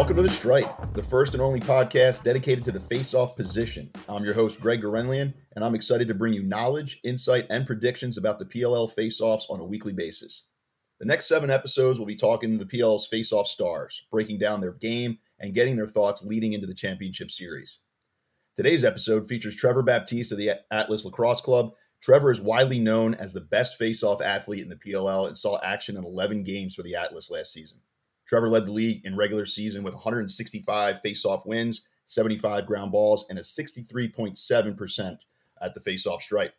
Welcome to The Stripe, the first and only podcast dedicated to the face-off position. I'm your host, Greg Gurenlian, and I'm excited to bring you knowledge, insight, and predictions about the PLL face-offs on a weekly basis. The next seven episodes will be talking to the PLL's face-off stars, breaking down their game and getting their thoughts leading into the championship series. Today's episode features Trevor Baptiste of the Atlas Lacrosse Club. Trevor is widely known as the best face-off athlete in the PLL and saw action in 11 games for the Atlas last season. Trevor led the league in regular season with 165 face-off wins, 75 ground balls, and a 63.7% at the face-off stripe.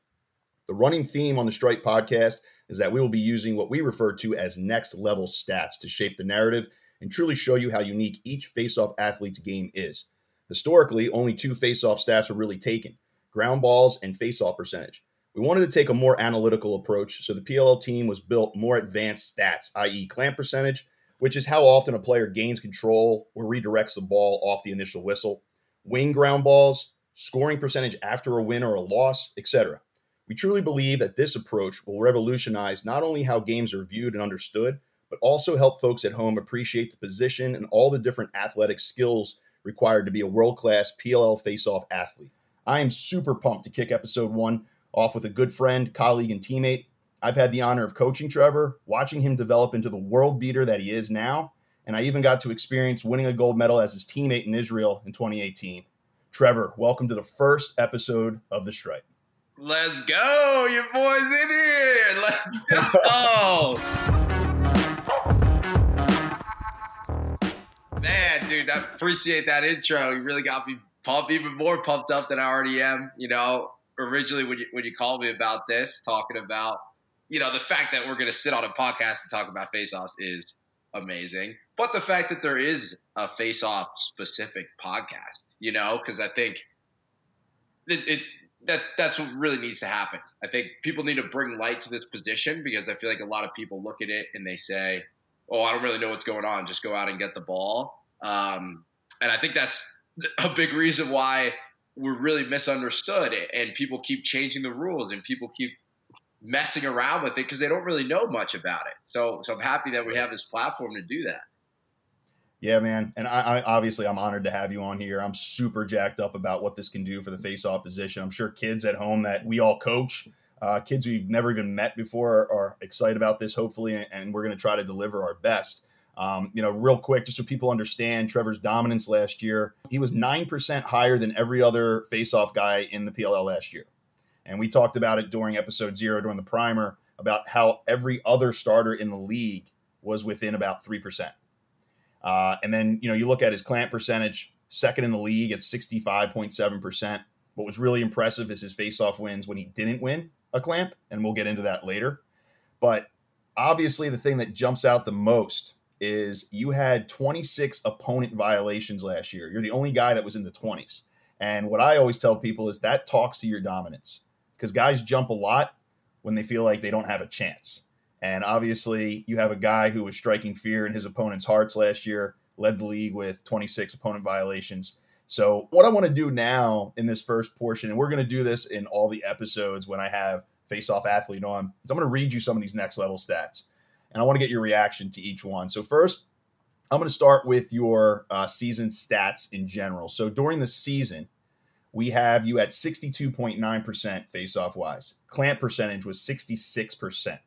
The running theme on the Stripe podcast is that we will be using what we refer to as next level stats to shape the narrative and truly show you how unique each face-off athlete's game is. Historically, only two face-off stats were really taken ground balls and face-off percentage. We wanted to take a more analytical approach, so the PLL team was built more advanced stats, i.e., clamp percentage, which is how often a player gains control or redirects the ball off the initial whistle, wing ground balls, scoring percentage after a win or a loss, etc. We truly believe that this approach will revolutionize not only how games are viewed and understood, but also help folks at home appreciate the position and all the different athletic skills required to be a world class PLL face-off athlete. I am super pumped to kick episode one off with a good friend, colleague, and teammate. I've had the honor of coaching Trevor, watching him develop into the world beater that he is now, and I even got to experience winning a gold medal as his teammate in Israel in 2018. Trevor, welcome to the first episode of The Stripe. Let's go. Your boy's in here. Let's go. Man, dude, I appreciate that intro. You really got me pumped, even more pumped up than I already am. You know, originally when you when you called me about this, talking about you know the fact that we're going to sit on a podcast and talk about face-offs is amazing. But the fact that there is a face-off specific podcast, you know, because I think it, it that that's what really needs to happen. I think people need to bring light to this position because I feel like a lot of people look at it and they say, "Oh, I don't really know what's going on. Just go out and get the ball." Um, and I think that's a big reason why we're really misunderstood and people keep changing the rules and people keep messing around with it because they don't really know much about it. So, so I'm happy that we have this platform to do that. Yeah, man. And I, I, obviously I'm honored to have you on here. I'm super jacked up about what this can do for the face-off position. I'm sure kids at home that we all coach, uh, kids we've never even met before, are, are excited about this. Hopefully, and, and we're going to try to deliver our best. Um, you know, real quick, just so people understand Trevor's dominance last year, he was 9% higher than every other face-off guy in the PLL last year. And we talked about it during episode zero, during the primer, about how every other starter in the league was within about 3%. Uh, and then, you know, you look at his clamp percentage, second in the league at 65.7%. What was really impressive is his face-off wins when he didn't win a clamp, and we'll get into that later. But obviously, the thing that jumps out the most is you had 26 opponent violations last year. You're the only guy that was in the 20s. And what I always tell people is that talks to your dominance because guys jump a lot when they feel like they don't have a chance. And obviously, you have a guy who was striking fear in his opponent's hearts last year, led the league with 26 opponent violations. So, what I want to do now in this first portion, and we're going to do this in all the episodes when I have face off athlete on, is I'm going to read you some of these next level stats. And I want to get your reaction to each one. So, first, I'm going to start with your uh, season stats in general. So, during the season, we have you at 62.9% face off wise. Clamp percentage was 66%.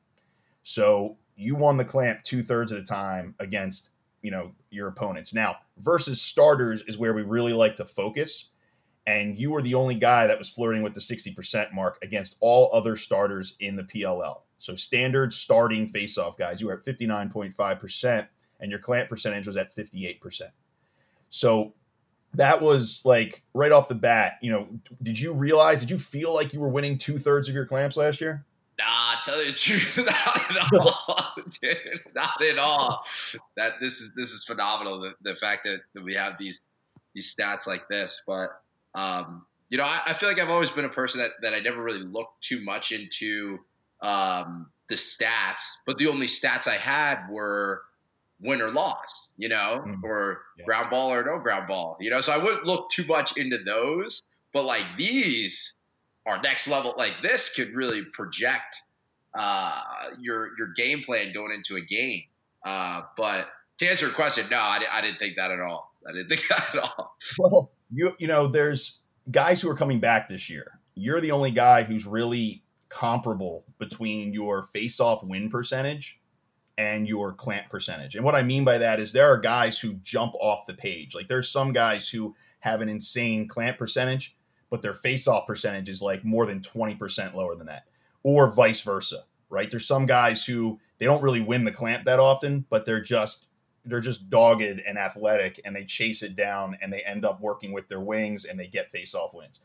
So you won the clamp two thirds of the time against you know your opponents. Now versus starters is where we really like to focus, and you were the only guy that was flirting with the sixty percent mark against all other starters in the PLL. So standard starting faceoff guys, you were at fifty nine point five percent, and your clamp percentage was at fifty eight percent. So that was like right off the bat. You know, did you realize? Did you feel like you were winning two thirds of your clamps last year? Nah, tell you the truth, not at all, dude. Not at all. That this is this is phenomenal. The, the fact that, that we have these these stats like this, but um, you know, I, I, feel like I've always been a person that that I never really looked too much into um, the stats, but the only stats I had were win or loss, you know, mm. or yeah. ground ball or no ground ball, you know. So I wouldn't look too much into those, but like these are next level like this could really project uh, your your game plan going into a game. Uh, but to answer your question, no, I, I didn't think that at all. I didn't think that at all. Well, you you know, there's guys who are coming back this year. You're the only guy who's really comparable between your face-off win percentage and your clamp percentage. And what I mean by that is there are guys who jump off the page. Like there's some guys who have an insane clamp percentage, but their face-off percentage is like more than 20% lower than that. Or vice versa, right? There's some guys who they don't really win the clamp that often, but they're just they're just dogged and athletic and they chase it down and they end up working with their wings and they get face-off wins.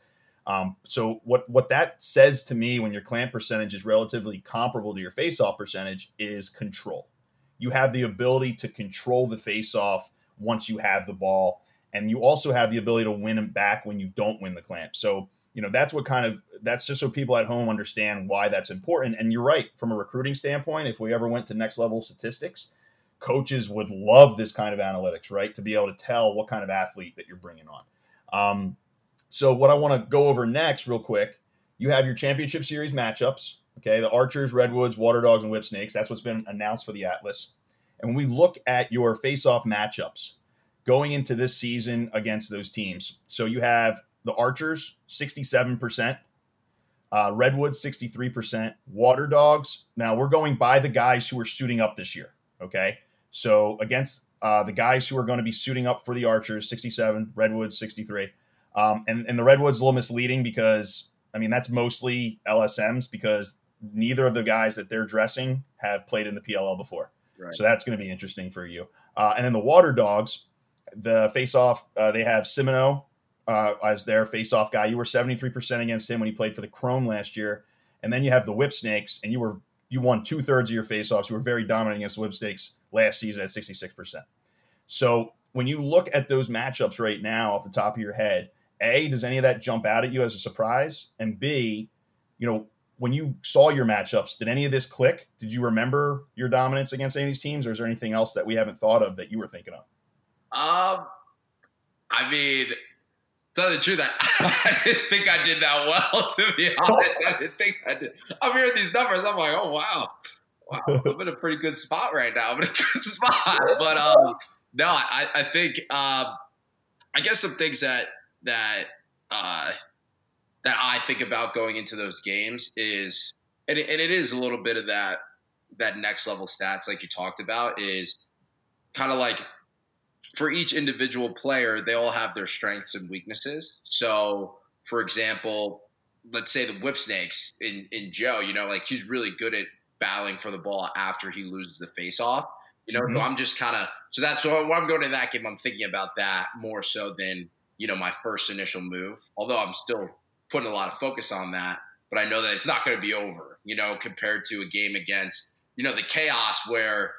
Um, so what what that says to me when your clamp percentage is relatively comparable to your face-off percentage is control. You have the ability to control the face-off once you have the ball, and you also have the ability to win them back when you don't win the clamp. So you know that's what kind of that's just so people at home understand why that's important. And you're right from a recruiting standpoint. If we ever went to next level statistics, coaches would love this kind of analytics, right? To be able to tell what kind of athlete that you're bringing on. Um, so, what I want to go over next, real quick, you have your championship series matchups. Okay, the Archers, Redwoods, Water Dogs, and Whip Snakes. That's what's been announced for the Atlas. And when we look at your face-off matchups going into this season against those teams, so you have the Archers, 67%, uh, Redwoods, 63%, Water Dogs. Now we're going by the guys who are suiting up this year. Okay, so against uh, the guys who are going to be suiting up for the Archers, 67, Redwoods, 63. Um, and, and the Redwoods a little misleading because, I mean, that's mostly LSMs because neither of the guys that they're dressing have played in the PLL before. Right. So that's going to be interesting for you. Uh, and then the Water Dogs, the face off, uh, they have Simoneau uh, as their face off guy. You were 73% against him when he played for the Chrome last year. And then you have the Whip Snakes, and you were you won two thirds of your face offs. You were very dominant against the Whip Snakes last season at 66%. So when you look at those matchups right now off the top of your head, a, does any of that jump out at you as a surprise? And B, you know, when you saw your matchups, did any of this click? Did you remember your dominance against any of these teams, or is there anything else that we haven't thought of that you were thinking of? Um, I mean, tell the truth, I, I didn't think I did that well. To be honest, I didn't think I did. I'm hearing these numbers. I'm like, oh wow, wow, I'm in a pretty good spot right now. I'm in a good spot. But um, no, I, I think um, I guess some things that that uh, that I think about going into those games is, and it, and it is a little bit of that that next level stats like you talked about is kind of like for each individual player they all have their strengths and weaknesses. So, for example, let's say the whip snakes in in Joe, you know, like he's really good at battling for the ball after he loses the face off. You know, mm-hmm. so I'm just kind of so that's so when I'm going to that game, I'm thinking about that more so than you know, my first initial move. Although I'm still putting a lot of focus on that, but I know that it's not going to be over, you know, compared to a game against, you know, the chaos where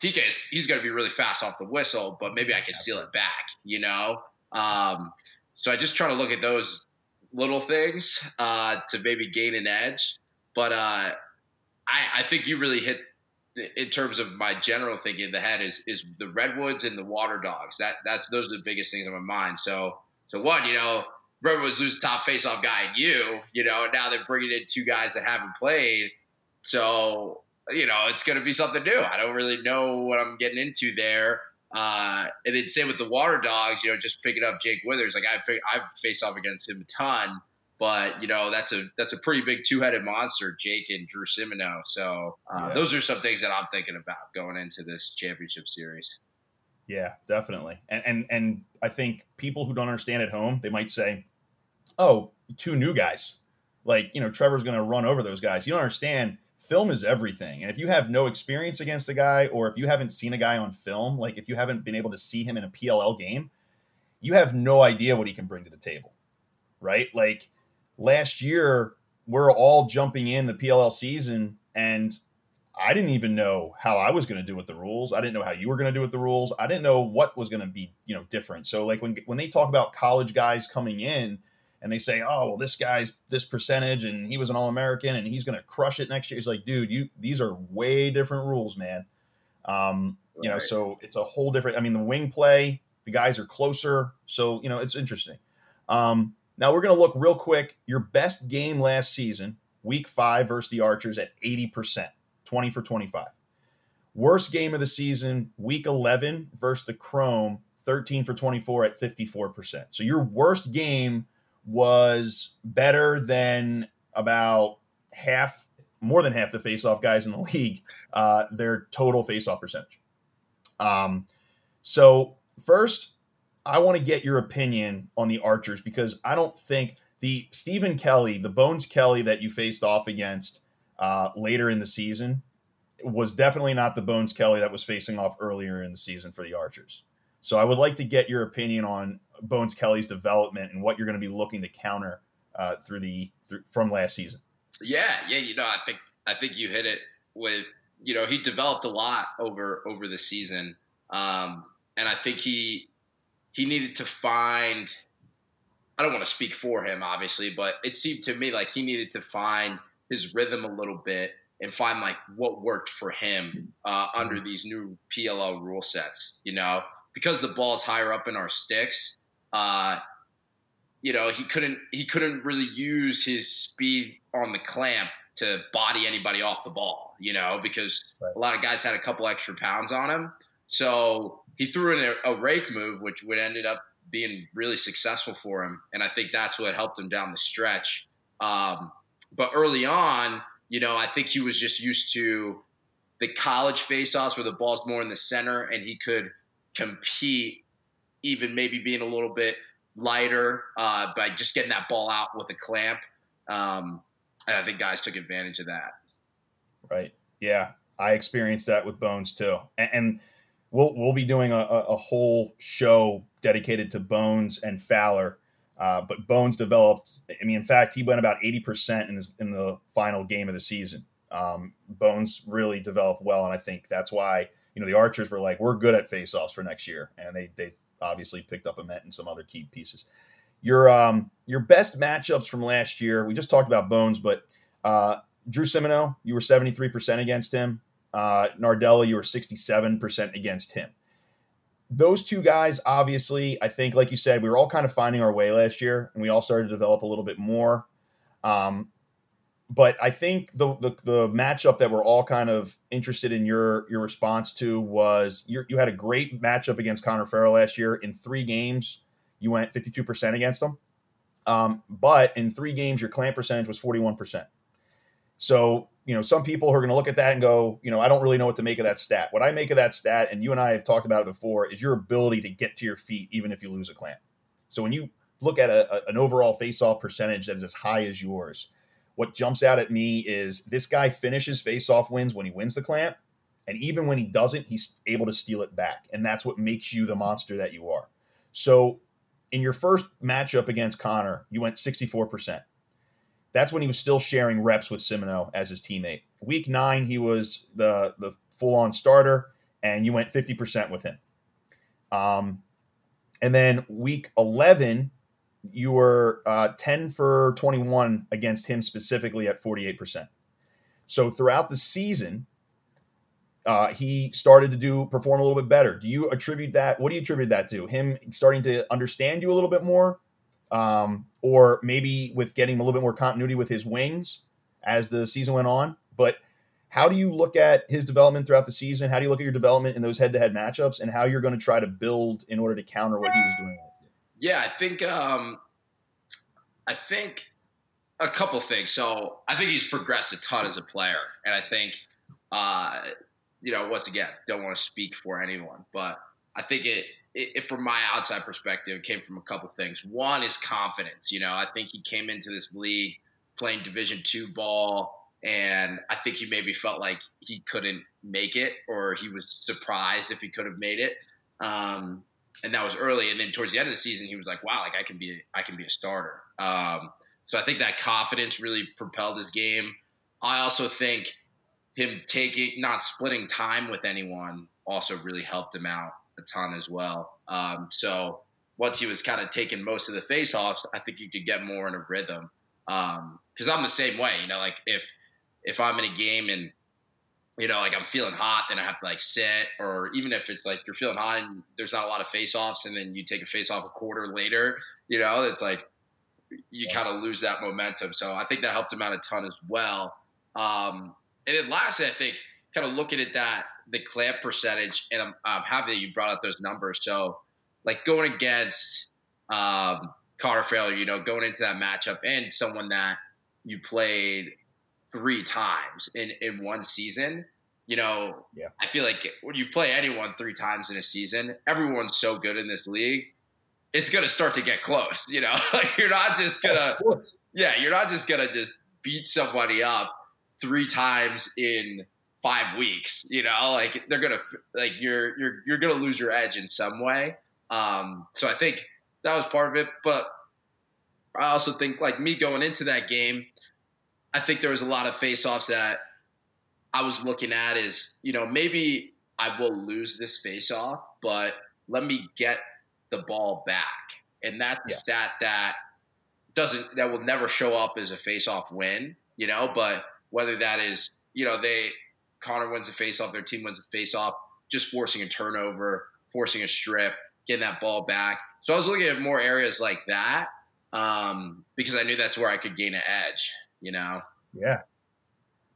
TK is, he's going to be really fast off the whistle, but maybe I can seal it back, you know? Um, so I just try to look at those little things uh, to maybe gain an edge. But uh, I, I think you really hit in terms of my general thinking in the head is is the redwoods and the water dogs. That that's those are the biggest things on my mind. So so one, you know, Redwoods lose top faceoff guy and you, you know, and now they're bringing in two guys that haven't played. So, you know, it's going to be something new. I don't really know what I'm getting into there. Uh, and then same with the Water Dogs, you know, just picking up Jake Withers. Like I've, I've faced off against him a ton, but you know, that's a, that's a pretty big two headed monster, Jake and Drew Simoneau. So uh, yeah. those are some things that I'm thinking about going into this championship series. Yeah, definitely. And and and I think people who don't understand at home, they might say, "Oh, two new guys." Like, you know, Trevor's going to run over those guys. You don't understand film is everything. And if you have no experience against a guy or if you haven't seen a guy on film, like if you haven't been able to see him in a PLL game, you have no idea what he can bring to the table. Right? Like last year, we're all jumping in the PLL season and I didn't even know how I was going to do with the rules. I didn't know how you were going to do with the rules. I didn't know what was going to be, you know, different. So like when when they talk about college guys coming in and they say, "Oh, well this guy's this percentage and he was an all-American and he's going to crush it next year." It's like, "Dude, you these are way different rules, man." Um, you know, so it's a whole different I mean, the wing play, the guys are closer, so, you know, it's interesting. Um, now we're going to look real quick your best game last season, week 5 versus the Archers at 80%. 20 for 25. Worst game of the season, week 11 versus the Chrome, 13 for 24 at 54%. So your worst game was better than about half, more than half the faceoff guys in the league, uh, their total faceoff percentage. Um, so, first, I want to get your opinion on the Archers because I don't think the Stephen Kelly, the Bones Kelly that you faced off against uh, later in the season, was definitely not the Bones Kelly that was facing off earlier in the season for the Archers. So I would like to get your opinion on Bones Kelly's development and what you're going to be looking to counter uh, through the through, from last season. Yeah, yeah, you know, I think I think you hit it with you know he developed a lot over over the season, um, and I think he he needed to find. I don't want to speak for him, obviously, but it seemed to me like he needed to find his rhythm a little bit and find like what worked for him uh, under these new PLL rule sets. You know, because the ball's higher up in our sticks, uh, you know, he couldn't he couldn't really use his speed on the clamp to body anybody off the ball. You know, because right. a lot of guys had a couple extra pounds on him, so he threw in a, a rake move, which would ended up being really successful for him, and I think that's what helped him down the stretch. Um, but early on, you know, I think he was just used to the college faceoffs where the ball's more in the center and he could compete, even maybe being a little bit lighter uh, by just getting that ball out with a clamp. Um, and I think guys took advantage of that. Right. Yeah. I experienced that with Bones too. And, and we'll, we'll be doing a, a, whole show dedicated to Bones and Fowler uh, but Bones developed. I mean, in fact, he went about eighty percent in in the final game of the season. Um, Bones really developed well, and I think that's why you know the Archers were like, we're good at faceoffs for next year, and they they obviously picked up Ament and some other key pieces. Your um your best matchups from last year. We just talked about Bones, but uh, Drew Simoneau, you were seventy three percent against him. Uh, Nardella, you were sixty seven percent against him those two guys, obviously, I think, like you said, we were all kind of finding our way last year, and we all started to develop a little bit more. Um, but I think the, the, the matchup that we're all kind of interested in your your response to was you you had a great matchup against Connor Farrell last year. In three games, you went fifty two percent against him, um, but in three games, your clamp percentage was forty one percent. So you know, some people are going to look at that and go, you know, I don't really know what to make of that stat. What I make of that stat, and you and I have talked about it before, is your ability to get to your feet even if you lose a clamp. So when you look at a, a, an overall face-off percentage that is as high as yours, what jumps out at me is this guy finishes face-off wins when he wins the clamp, and even when he doesn't, he's able to steal it back, and that's what makes you the monster that you are. So in your first matchup against Connor, you went 64 percent that's when he was still sharing reps with Simoneau as his teammate. Week nine, he was the the full on starter, and you went fifty percent with him. Um, and then week eleven, you were uh, ten for twenty one against him specifically at forty eight percent. So throughout the season, uh, he started to do perform a little bit better. Do you attribute that? What do you attribute that to? Him starting to understand you a little bit more, um, or maybe with getting a little bit more continuity with his wings as the season went on. But how do you look at his development throughout the season? How do you look at your development in those head-to-head matchups, and how you're going to try to build in order to counter what he was doing? Yeah, I think um, I think a couple things. So I think he's progressed a ton as a player, and I think uh, you know once again don't want to speak for anyone, but I think it it, from my outside perspective, came from a couple things. One is confidence. You know, I think he came into this league playing Division two ball, and I think he maybe felt like he couldn't make it, or he was surprised if he could have made it. Um, and that was early. And then towards the end of the season, he was like, "Wow, like I can be, I can be a starter." Um, so I think that confidence really propelled his game. I also think him taking, not splitting time with anyone, also really helped him out a ton as well. Um, so once he was kind of taking most of the face-offs, I think you could get more in a rhythm. Because um, I'm the same way, you know. Like if if I'm in a game and you know, like I'm feeling hot, then I have to like sit, or even if it's like you're feeling hot and there's not a lot of face-offs, and then you take a face-off a quarter later, you know, it's like you kind of lose that momentum. So I think that helped him out a ton as well. Um, and then lastly, I think kind of looking at that the clamp percentage, and I'm, I'm happy that you brought up those numbers. So, like going against um, Connor Fowler, you know, going into that matchup, and someone that you played three times in in one season. You know, yeah. I feel like when you play anyone three times in a season, everyone's so good in this league. It's going to start to get close. You know, you're not just gonna, yeah, you're not just gonna just beat somebody up three times in five weeks. You know, like they're gonna like you're you're you're gonna lose your edge in some way. Um, so I think that was part of it, but I also think like me going into that game, I think there was a lot of face-offs that I was looking at is you know maybe I will lose this face-off, but let me get the ball back, and that's a stat that doesn't that will never show up as a face-off win. You know, but whether that is you know they Connor wins a faceoff, their team wins a faceoff, just forcing a turnover, forcing a strip, getting that ball back. So I was looking at more areas like that um, because I knew that's where I could gain an edge. You know? Yeah,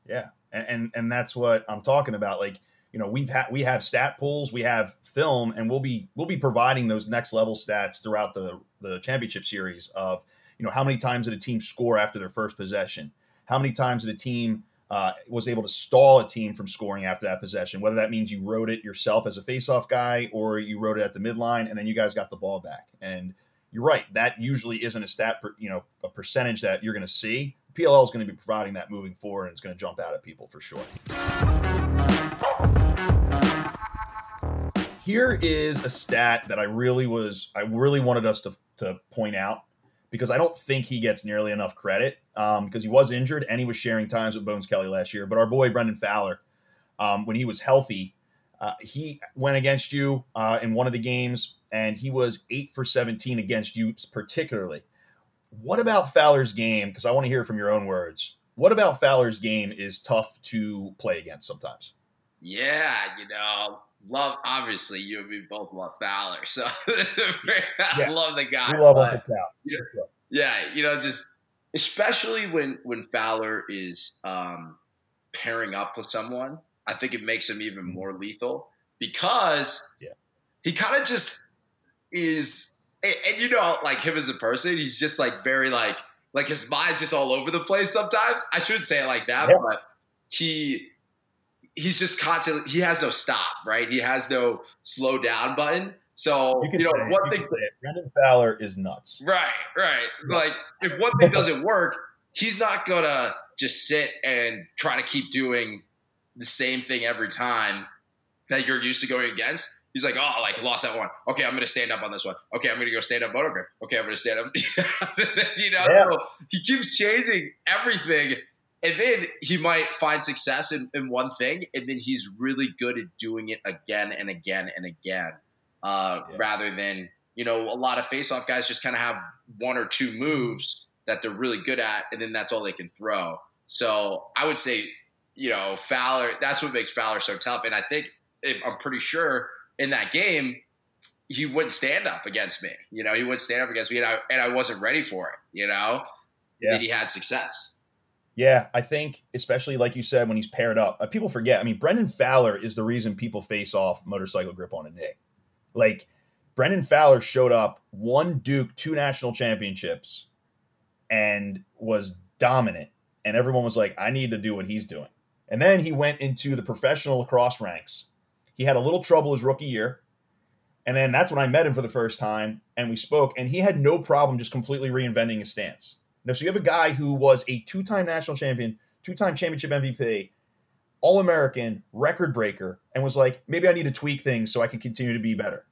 yeah, and and, and that's what I'm talking about. Like you know we've had we have stat pools, we have film, and we'll be we'll be providing those next level stats throughout the the championship series of you know how many times did a team score after their first possession, how many times did a team uh, was able to stall a team from scoring after that possession, whether that means you wrote it yourself as a faceoff guy or you wrote it at the midline and then you guys got the ball back. And you're right, that usually isn't a stat, per, you know, a percentage that you're going to see. PLL is going to be providing that moving forward, and it's going to jump out at people for sure. Here is a stat that I really was, I really wanted us to, to point out because I don't think he gets nearly enough credit um, because he was injured and he was sharing times with Bones Kelly last year. But our boy Brendan Fowler, um, when he was healthy, uh, he went against you uh, in one of the games and he was eight for 17 against you particularly. What about Fowler's game? Because I want to hear from your own words. What about Fowler's game is tough to play against sometimes? Yeah, you know, love obviously you and me both love Fowler, so I yeah. love the guy. We love but, you know, Yeah, you know, just especially when when Fowler is um, pairing up with someone, I think it makes him even mm-hmm. more lethal because yeah. he kind of just is, and, and you know, like him as a person, he's just like very like like his mind's just all over the place sometimes. I shouldn't say it like that, yeah. but he he's just constantly he has no stop, right? He has no slow down button. So you, you know, one you thing Brendan Fowler is nuts. Right, right. Yeah. Like if one thing doesn't work, he's not gonna just sit and try to keep doing the same thing every time that you're used to going against. He's like, oh, like lost that one. Okay, I'm gonna stand up on this one. Okay, I'm gonna go stand up motor grip. Okay, I'm gonna stand up. you know, yeah. he keeps changing everything and then he might find success in, in, one thing, and then he's really good at doing it again and again and again, uh, yeah. rather than you know a lot of face-off guys just kind of have one or two moves that they're really good at, and then that's all they can throw. So I would say, you know, Fowler. That's what makes Fowler so tough, and I think if, I'm pretty sure in that game he wouldn't stand up against me. You know, he wouldn't stand up against me, and I and I wasn't ready for it. You know, yeah. and he had success. Yeah, I think especially like you said when he's paired up, uh, people forget. I mean, Brendan Fowler is the reason people face off motorcycle grip on a knee. Like Brendan Fowler showed up, won Duke two national championships, and was dominant. And everyone was like, "I need to do what he's doing." And then he went into the professional lacrosse ranks. He had a little trouble his rookie year. And then that's when I met him for the first time and we spoke, and he had no problem just completely reinventing his stance. Now, so you have a guy who was a two time national champion, two time championship MVP, All American, record breaker, and was like, maybe I need to tweak things so I can continue to be better.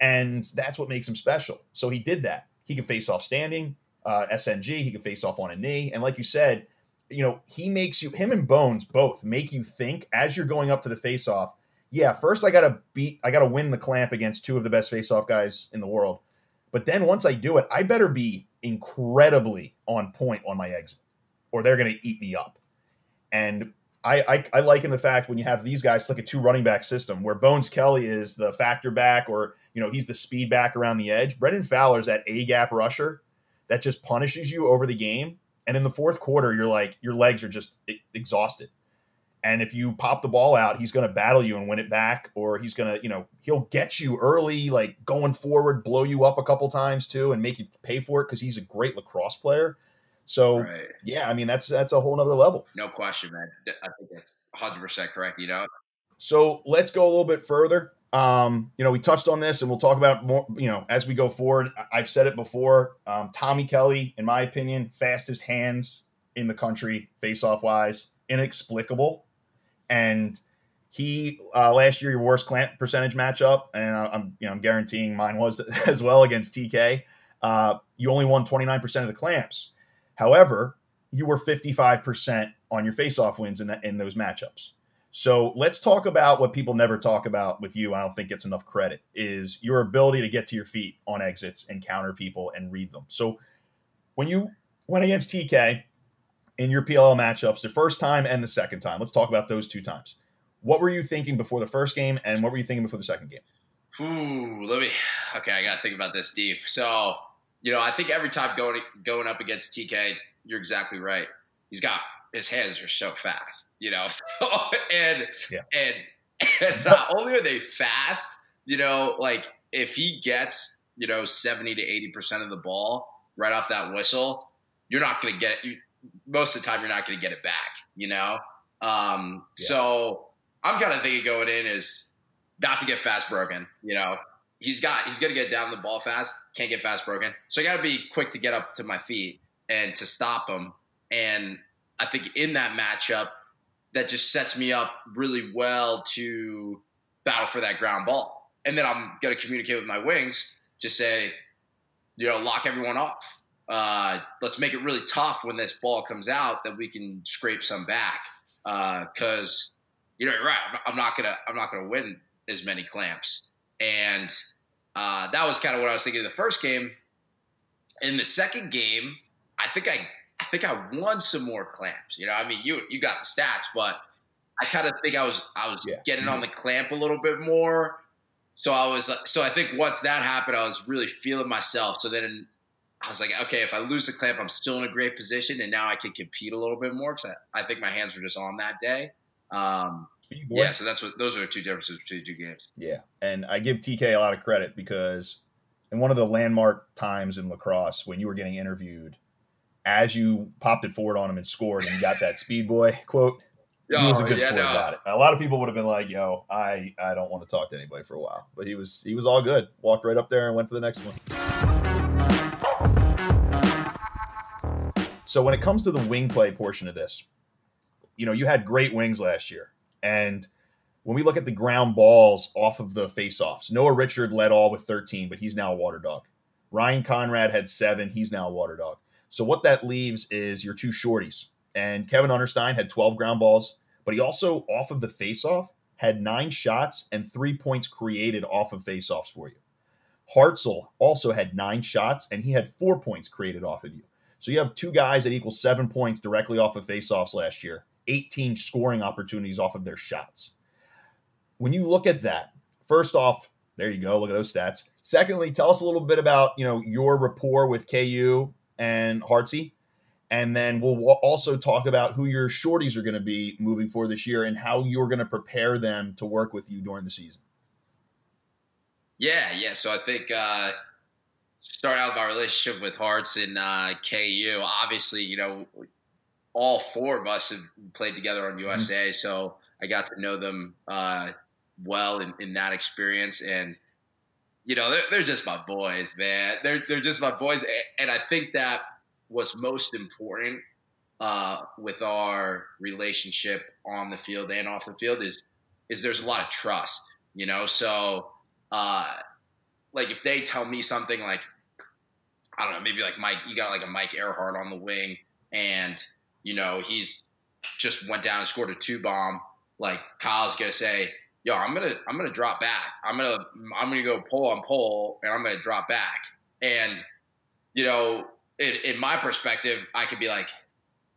And that's what makes him special. So he did that. He can face off standing, uh, SNG, he can face off on a knee. And like you said, you know, he makes you, him and Bones both make you think as you're going up to the face off, yeah, first I got to beat, I got to win the clamp against two of the best face off guys in the world. But then once I do it, I better be incredibly on point on my exit, or they're going to eat me up. And I, I, I liken the fact when you have these guys like a two running back system where Bones Kelly is the factor back, or you know he's the speed back around the edge. Brendan Fowler's that A gap rusher that just punishes you over the game. And in the fourth quarter, you're like your legs are just exhausted. And if you pop the ball out, he's going to battle you and win it back, or he's going to, you know, he'll get you early, like going forward, blow you up a couple times too, and make you pay for it because he's a great lacrosse player. So right. yeah, I mean that's that's a whole nother level. No question, man. I think that's 100 percent correct. You know. So let's go a little bit further. Um, you know, we touched on this, and we'll talk about more. You know, as we go forward. I've said it before. Um, Tommy Kelly, in my opinion, fastest hands in the country, face-off wise, inexplicable, and he uh, last year your worst clamp percentage matchup, and I'm you know I'm guaranteeing mine was as well against TK. Uh, you only won 29% of the clamps. However, you were 55% on your face-off wins in that in those matchups. So let's talk about what people never talk about with you. I don't think gets enough credit is your ability to get to your feet on exits and counter people and read them. So when you went against TK in your PLL matchups, the first time and the second time, let's talk about those two times. What were you thinking before the first game, and what were you thinking before the second game? Ooh, let me. Okay, I got to think about this deep. So you know, I think every time going going up against TK, you're exactly right. He's got his hands are so fast, you know. So, and yeah. and and not only are they fast, you know, like if he gets you know seventy to eighty percent of the ball right off that whistle, you're not going to get it. Most of the time, you're not going to get it back, you know. Um, yeah. So I'm kind of thinking going in is not to get fast broken, you know. He's got he's going to get down the ball fast, can't get fast broken. So I got to be quick to get up to my feet and to stop him. And I think in that matchup, that just sets me up really well to battle for that ground ball. And then I'm going to communicate with my wings, just say, you know, lock everyone off. Uh, let's make it really tough when this ball comes out that we can scrape some back. Because uh, you know, you're right. I'm not gonna I'm not gonna win as many clamps. And uh, that was kind of what I was thinking of the first game. In the second game, I think I I think I won some more clamps. You know, I mean, you you got the stats, but I kind of think I was I was yeah. getting on mm-hmm. the clamp a little bit more. So I was so I think once that happened, I was really feeling myself. So then I was like, okay, if I lose the clamp, I'm still in a great position, and now I can compete a little bit more because I, I, think my hands were just on that day. Um, yeah, so that's what those are the two differences between the two games. Yeah, and I give TK a lot of credit because in one of the landmark times in lacrosse when you were getting interviewed, as you popped it forward on him and scored and got that speed boy quote, he was a oh, good yeah, sport no. about it. A lot of people would have been like, "Yo, I I don't want to talk to anybody for a while," but he was he was all good. Walked right up there and went for the next one. So when it comes to the wing play portion of this, you know, you had great wings last year, and when we look at the ground balls off of the faceoffs, Noah Richard led all with 13, but he's now a water dog. Ryan Conrad had seven, he's now a water dog. So what that leaves is your two shorties. And Kevin Unterstein had 12 ground balls, but he also, off of the faceoff, had nine shots and three points created off of faceoffs for you. Hartzell also had nine shots and he had four points created off of you. So you have two guys that equal seven points directly off of faceoffs last year, 18 scoring opportunities off of their shots. When you look at that, first off, there you go. Look at those stats. Secondly, tell us a little bit about you know your rapport with KU and Hartsey. And then we'll also talk about who your shorties are going to be moving for this year and how you're going to prepare them to work with you during the season. Yeah, yeah. So I think uh, start out my relationship with Hearts and uh, KU. Obviously, you know, all four of us have played together on USA, mm-hmm. so I got to know them uh, well in, in that experience. And you know, they're, they're just my boys, man. They're they're just my boys, and I think that what's most important uh, with our relationship on the field and off the field is is there's a lot of trust, you know. So, uh, like if they tell me something like, I don't know, maybe like Mike, you got like a Mike Ehrhardt on the wing, and you know he's just went down and scored a two bomb. Like Kyle's gonna say, yo, I'm gonna I'm gonna drop back. I'm gonna I'm gonna go pull on pull, and I'm gonna drop back. And you know, in, in my perspective, I could be like,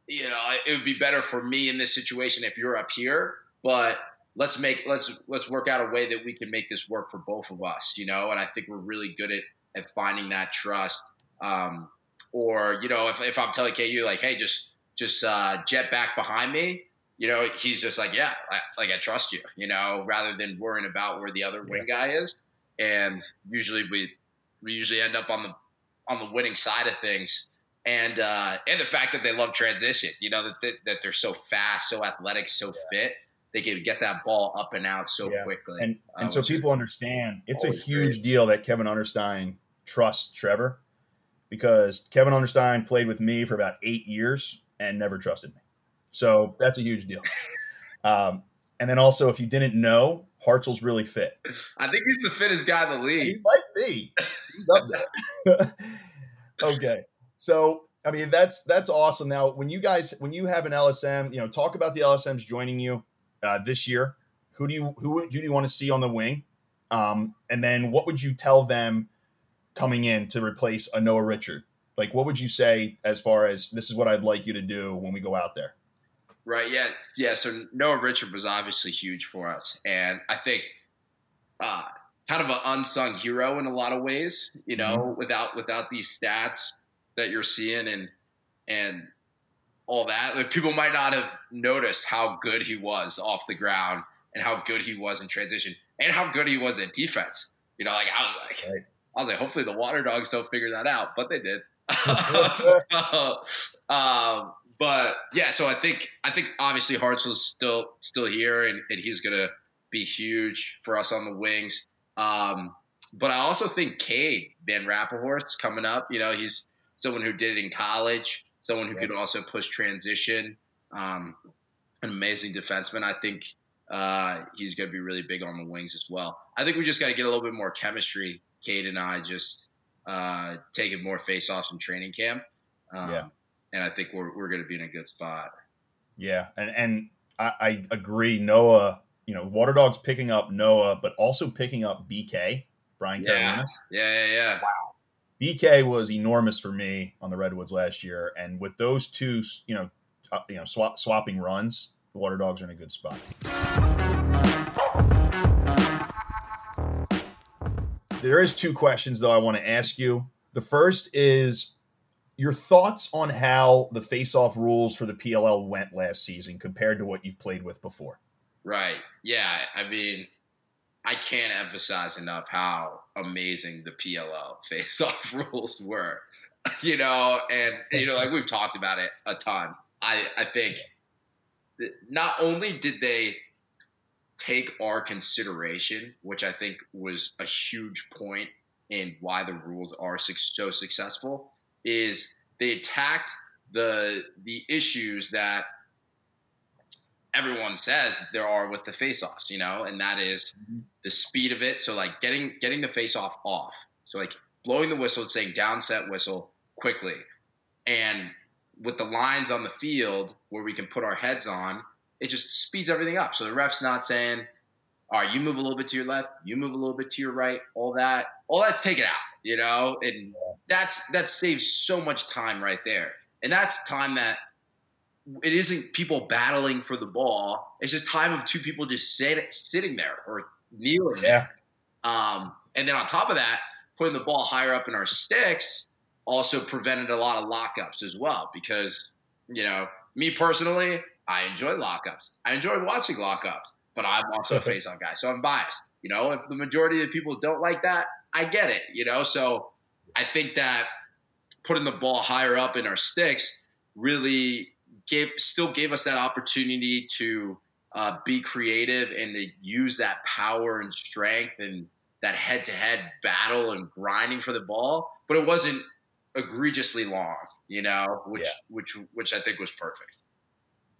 you know, it would be better for me in this situation if you're up here, but let's make let's let's work out a way that we can make this work for both of us. You know, and I think we're really good at at finding that trust. Um, or you know, if if I'm telling KU like, hey, just just uh, jet back behind me you know, he's just like, yeah, I, like I trust you, you know, rather than worrying about where the other wing guy is. And usually we we usually end up on the on the winning side of things. And uh, and the fact that they love transition, you know, that that, that they're so fast, so athletic, so yeah. fit, they can get that ball up and out so yeah. quickly. And and uh, so people understand it's a huge great. deal that Kevin Unterstein trusts Trevor because Kevin Unterstein played with me for about eight years and never trusted me. So that's a huge deal. Um, and then also, if you didn't know, Hartzell's really fit. I think he's the fittest guy in the league. He might be. He's up there. okay. So I mean that's that's awesome. Now, when you guys when you have an LSM, you know, talk about the LSMs joining you uh, this year. Who do you who do you want to see on the wing? Um, and then what would you tell them coming in to replace a Noah Richard? Like, what would you say as far as this is what I'd like you to do when we go out there? Right. Yeah. Yeah. So Noah Richard was obviously huge for us, and I think uh, kind of an unsung hero in a lot of ways. You know, mm-hmm. without without these stats that you're seeing and and all that, like people might not have noticed how good he was off the ground and how good he was in transition and how good he was at defense. You know, like I was like, right. I was like, hopefully the Water Dogs don't figure that out, but they did. so, um, but yeah, so I think I think obviously Hartzell's still still here, and, and he's gonna be huge for us on the wings. Um, but I also think Cade Van Raaphorst's coming up. You know, he's someone who did it in college, someone who yeah. could also push transition. Um, an amazing defenseman. I think uh, he's going to be really big on the wings as well. I think we just got to get a little bit more chemistry. Cade and I just uh, taking more face-offs in training camp. Um, yeah and I think we're we're going to be in a good spot. Yeah, and and I, I, agree. Noah, you know, Water Dogs picking up Noah, but also picking up BK Brian yeah. Yeah, yeah, yeah. Wow. BK was enormous for me on the Redwoods last year, and with those two, you know, uh, you know, swap, swapping runs, the Water Dogs are in a good spot. There is two questions though I want to ask you. The first is your thoughts on how the face-off rules for the PLL went last season compared to what you've played with before. Right. Yeah. I mean, I can't emphasize enough how amazing the PLL face-off rules were. you know, and you know, like we've talked about it a ton. I I think not only did they take our consideration, which I think was a huge point in why the rules are so successful, is they attacked the the issues that everyone says there are with the face-offs, you know, and that is mm-hmm. the speed of it. So like getting getting the face-off off. So like blowing the whistle, saying down set whistle quickly. And with the lines on the field where we can put our heads on, it just speeds everything up. So the ref's not saying, all right, you move a little bit to your left, you move a little bit to your right, all that, all that's taken out you know, and that's that saves so much time right there, and that's time that it isn't people battling for the ball. It's just time of two people just sit, sitting there or kneeling. Yeah. Um, and then on top of that, putting the ball higher up in our sticks also prevented a lot of lockups as well. Because you know, me personally, I enjoy lockups. I enjoy watching lockups, but I'm also a face-on guy, so I'm biased. You know, if the majority of people don't like that, I get it, you know. So I think that putting the ball higher up in our sticks really gave still gave us that opportunity to uh, be creative and to use that power and strength and that head to head battle and grinding for the ball. But it wasn't egregiously long, you know, which yeah. which which I think was perfect.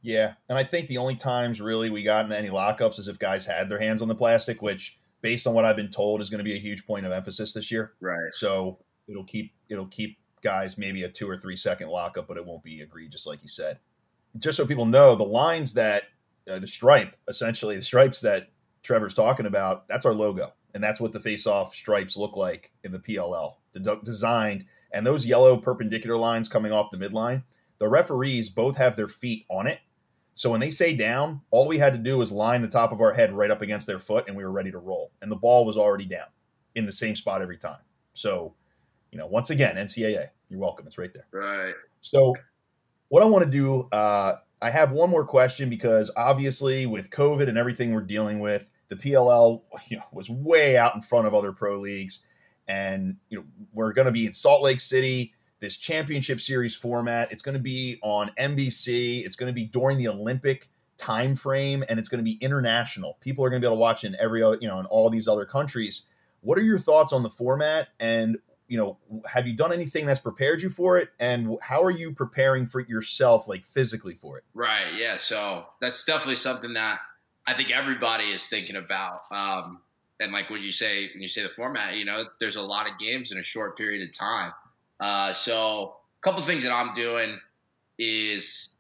Yeah, and I think the only times really we got in any lockups is if guys had their hands on the plastic, which based on what I've been told, is going to be a huge point of emphasis this year. Right. So it'll keep it'll keep guys maybe a two or three second lockup, but it won't be egregious like you said. Just so people know, the lines that uh, the stripe, essentially the stripes that Trevor's talking about, that's our logo, and that's what the face-off stripes look like in the PLL, designed. And those yellow perpendicular lines coming off the midline, the referees both have their feet on it so when they say down, all we had to do was line the top of our head right up against their foot and we were ready to roll. And the ball was already down in the same spot every time. So, you know, once again, NCAA, you're welcome. It's right there. Right. So what I want to do uh, I have one more question because obviously with COVID and everything we're dealing with, the PLL you know, was way out in front of other pro leagues, and you know we're going to be in Salt Lake City. This championship series format. It's going to be on NBC. It's going to be during the Olympic time frame, and it's going to be international. People are going to be able to watch in every other, you know, in all these other countries. What are your thoughts on the format? And you know, have you done anything that's prepared you for it? And how are you preparing for yourself, like physically for it? Right. Yeah. So that's definitely something that I think everybody is thinking about. Um, and like when you say when you say the format, you know, there's a lot of games in a short period of time. Uh, so a couple things that I'm doing is,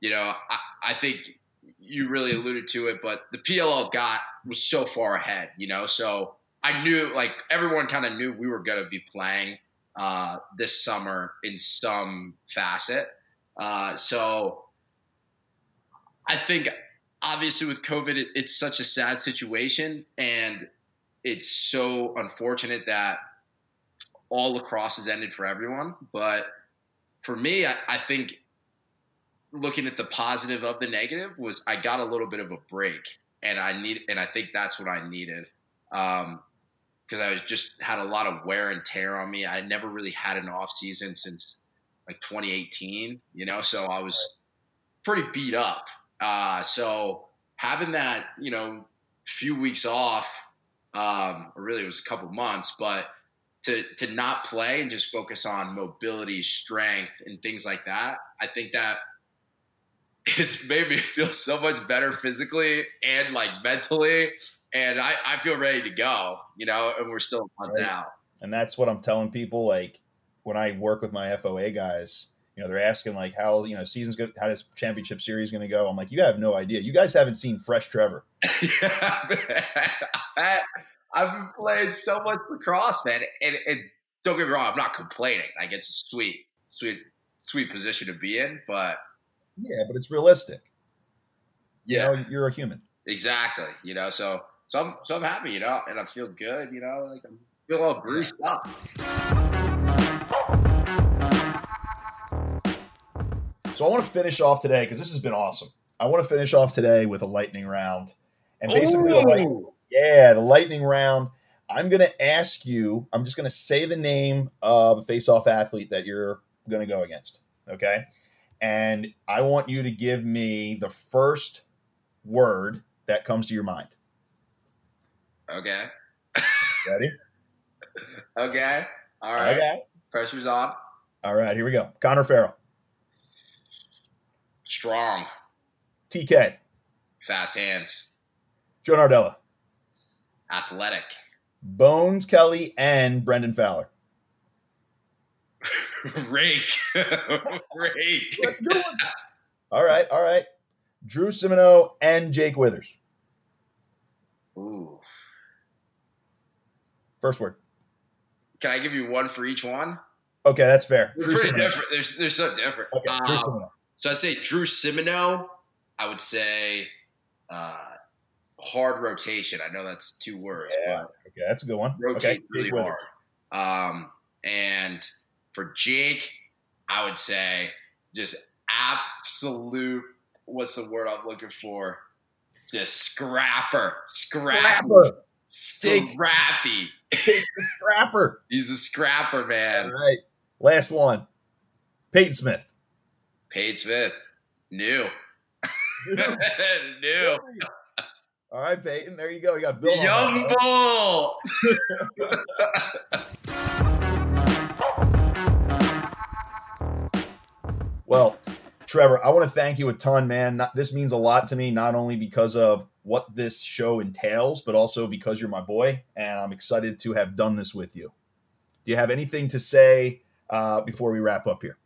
you know, I, I think you really alluded to it, but the PLL got was so far ahead, you know, so I knew like everyone kind of knew we were going to be playing uh, this summer in some facet. Uh, so I think obviously with COVID, it, it's such a sad situation, and it's so unfortunate that all lacrosse has ended for everyone. But for me, I, I think looking at the positive of the negative was I got a little bit of a break, and I need, and I think that's what I needed. Um, because I was just had a lot of wear and tear on me. I never really had an off season since like 2018, you know, so I was pretty beat up. Uh, so having that, you know, few weeks off, um, or really it was a couple months, but to to not play and just focus on mobility, strength, and things like that, I think that has made me feel so much better physically and like mentally and I, I feel ready to go, you know, and we're still a month right. out. And that's what I'm telling people. Like when I work with my FOA guys, you know, they're asking like how, you know, season's good, how this championship series going to go. I'm like, you have no idea. You guys haven't seen fresh Trevor. yeah, I, have been playing so much lacrosse, man. And, and don't get me wrong, I'm not complaining. Like it's a sweet, sweet, sweet position to be in, but yeah, but it's realistic. Yeah, you know, you're a human. Exactly. You know, so so I'm so I'm happy, you know, and I feel good, you know, like I'm feel all greased up. So I want to finish off today because this has been awesome. I want to finish off today with a lightning round, and basically, the light, yeah, the lightning round. I'm going to ask you. I'm just going to say the name of a face-off athlete that you're going to go against. Okay, and I want you to give me the first word that comes to your mind. Okay. Ready? okay. All right. Okay. Pressure's on. All right, here we go. Connor Farrell. Strong. TK. Fast hands. Joe Nardella. Athletic. Bones Kelly and Brendan Fowler. Rake. Rake. That's a good one. All right, all right. Drew Simoneau and Jake Withers. Ooh. First word. Can I give you one for each one? Okay, that's fair. They're pretty different. They're, they're so different. Okay, um, so I say Drew Simoneau. I would say uh, hard rotation. I know that's two words. Yeah. okay, that's a good one. Rotate okay. really hard. Um, and for Jake, I would say just absolute. What's the word I'm looking for? Just scrapper, scrapper, scrappy. He's a scrapper. He's a scrapper, man. All right. Last one. Peyton Smith. Peyton Smith. New. New. All right, Peyton. There you go. You got Bill. Young Bull. well, Trevor, I want to thank you a ton, man. Not, this means a lot to me, not only because of what this show entails, but also because you're my boy, and I'm excited to have done this with you. Do you have anything to say uh, before we wrap up here?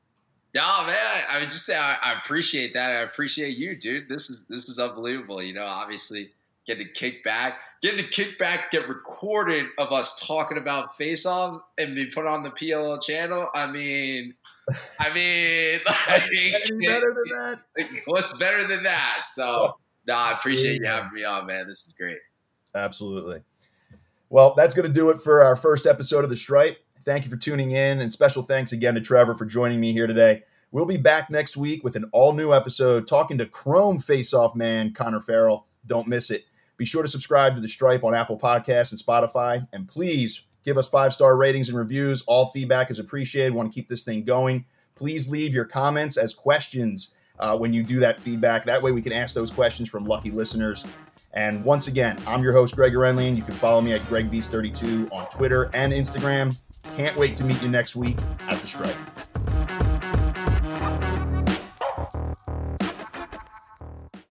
No, man. I would just say I, I, appreciate that. I appreciate you, dude. This is this is unbelievable. You know, obviously getting to kick back, getting to kick back, get recorded of us talking about face offs and be put on the PLL channel. I mean, I mean, like, better than that? What's better than that? So, no, I appreciate you having me on, man. This is great. Absolutely. Well, that's going to do it for our first episode of The Stripe. Thank you for tuning in, and special thanks again to Trevor for joining me here today. We'll be back next week with an all new episode talking to Chrome face off man Connor Farrell. Don't miss it. Be sure to subscribe to the Stripe on Apple Podcasts and Spotify. And please give us five star ratings and reviews. All feedback is appreciated. We want to keep this thing going. Please leave your comments as questions uh, when you do that feedback. That way we can ask those questions from lucky listeners. And once again, I'm your host, Greg Gurenlian. You can follow me at GregBeast32 on Twitter and Instagram. Can't wait to meet you next week at the strike.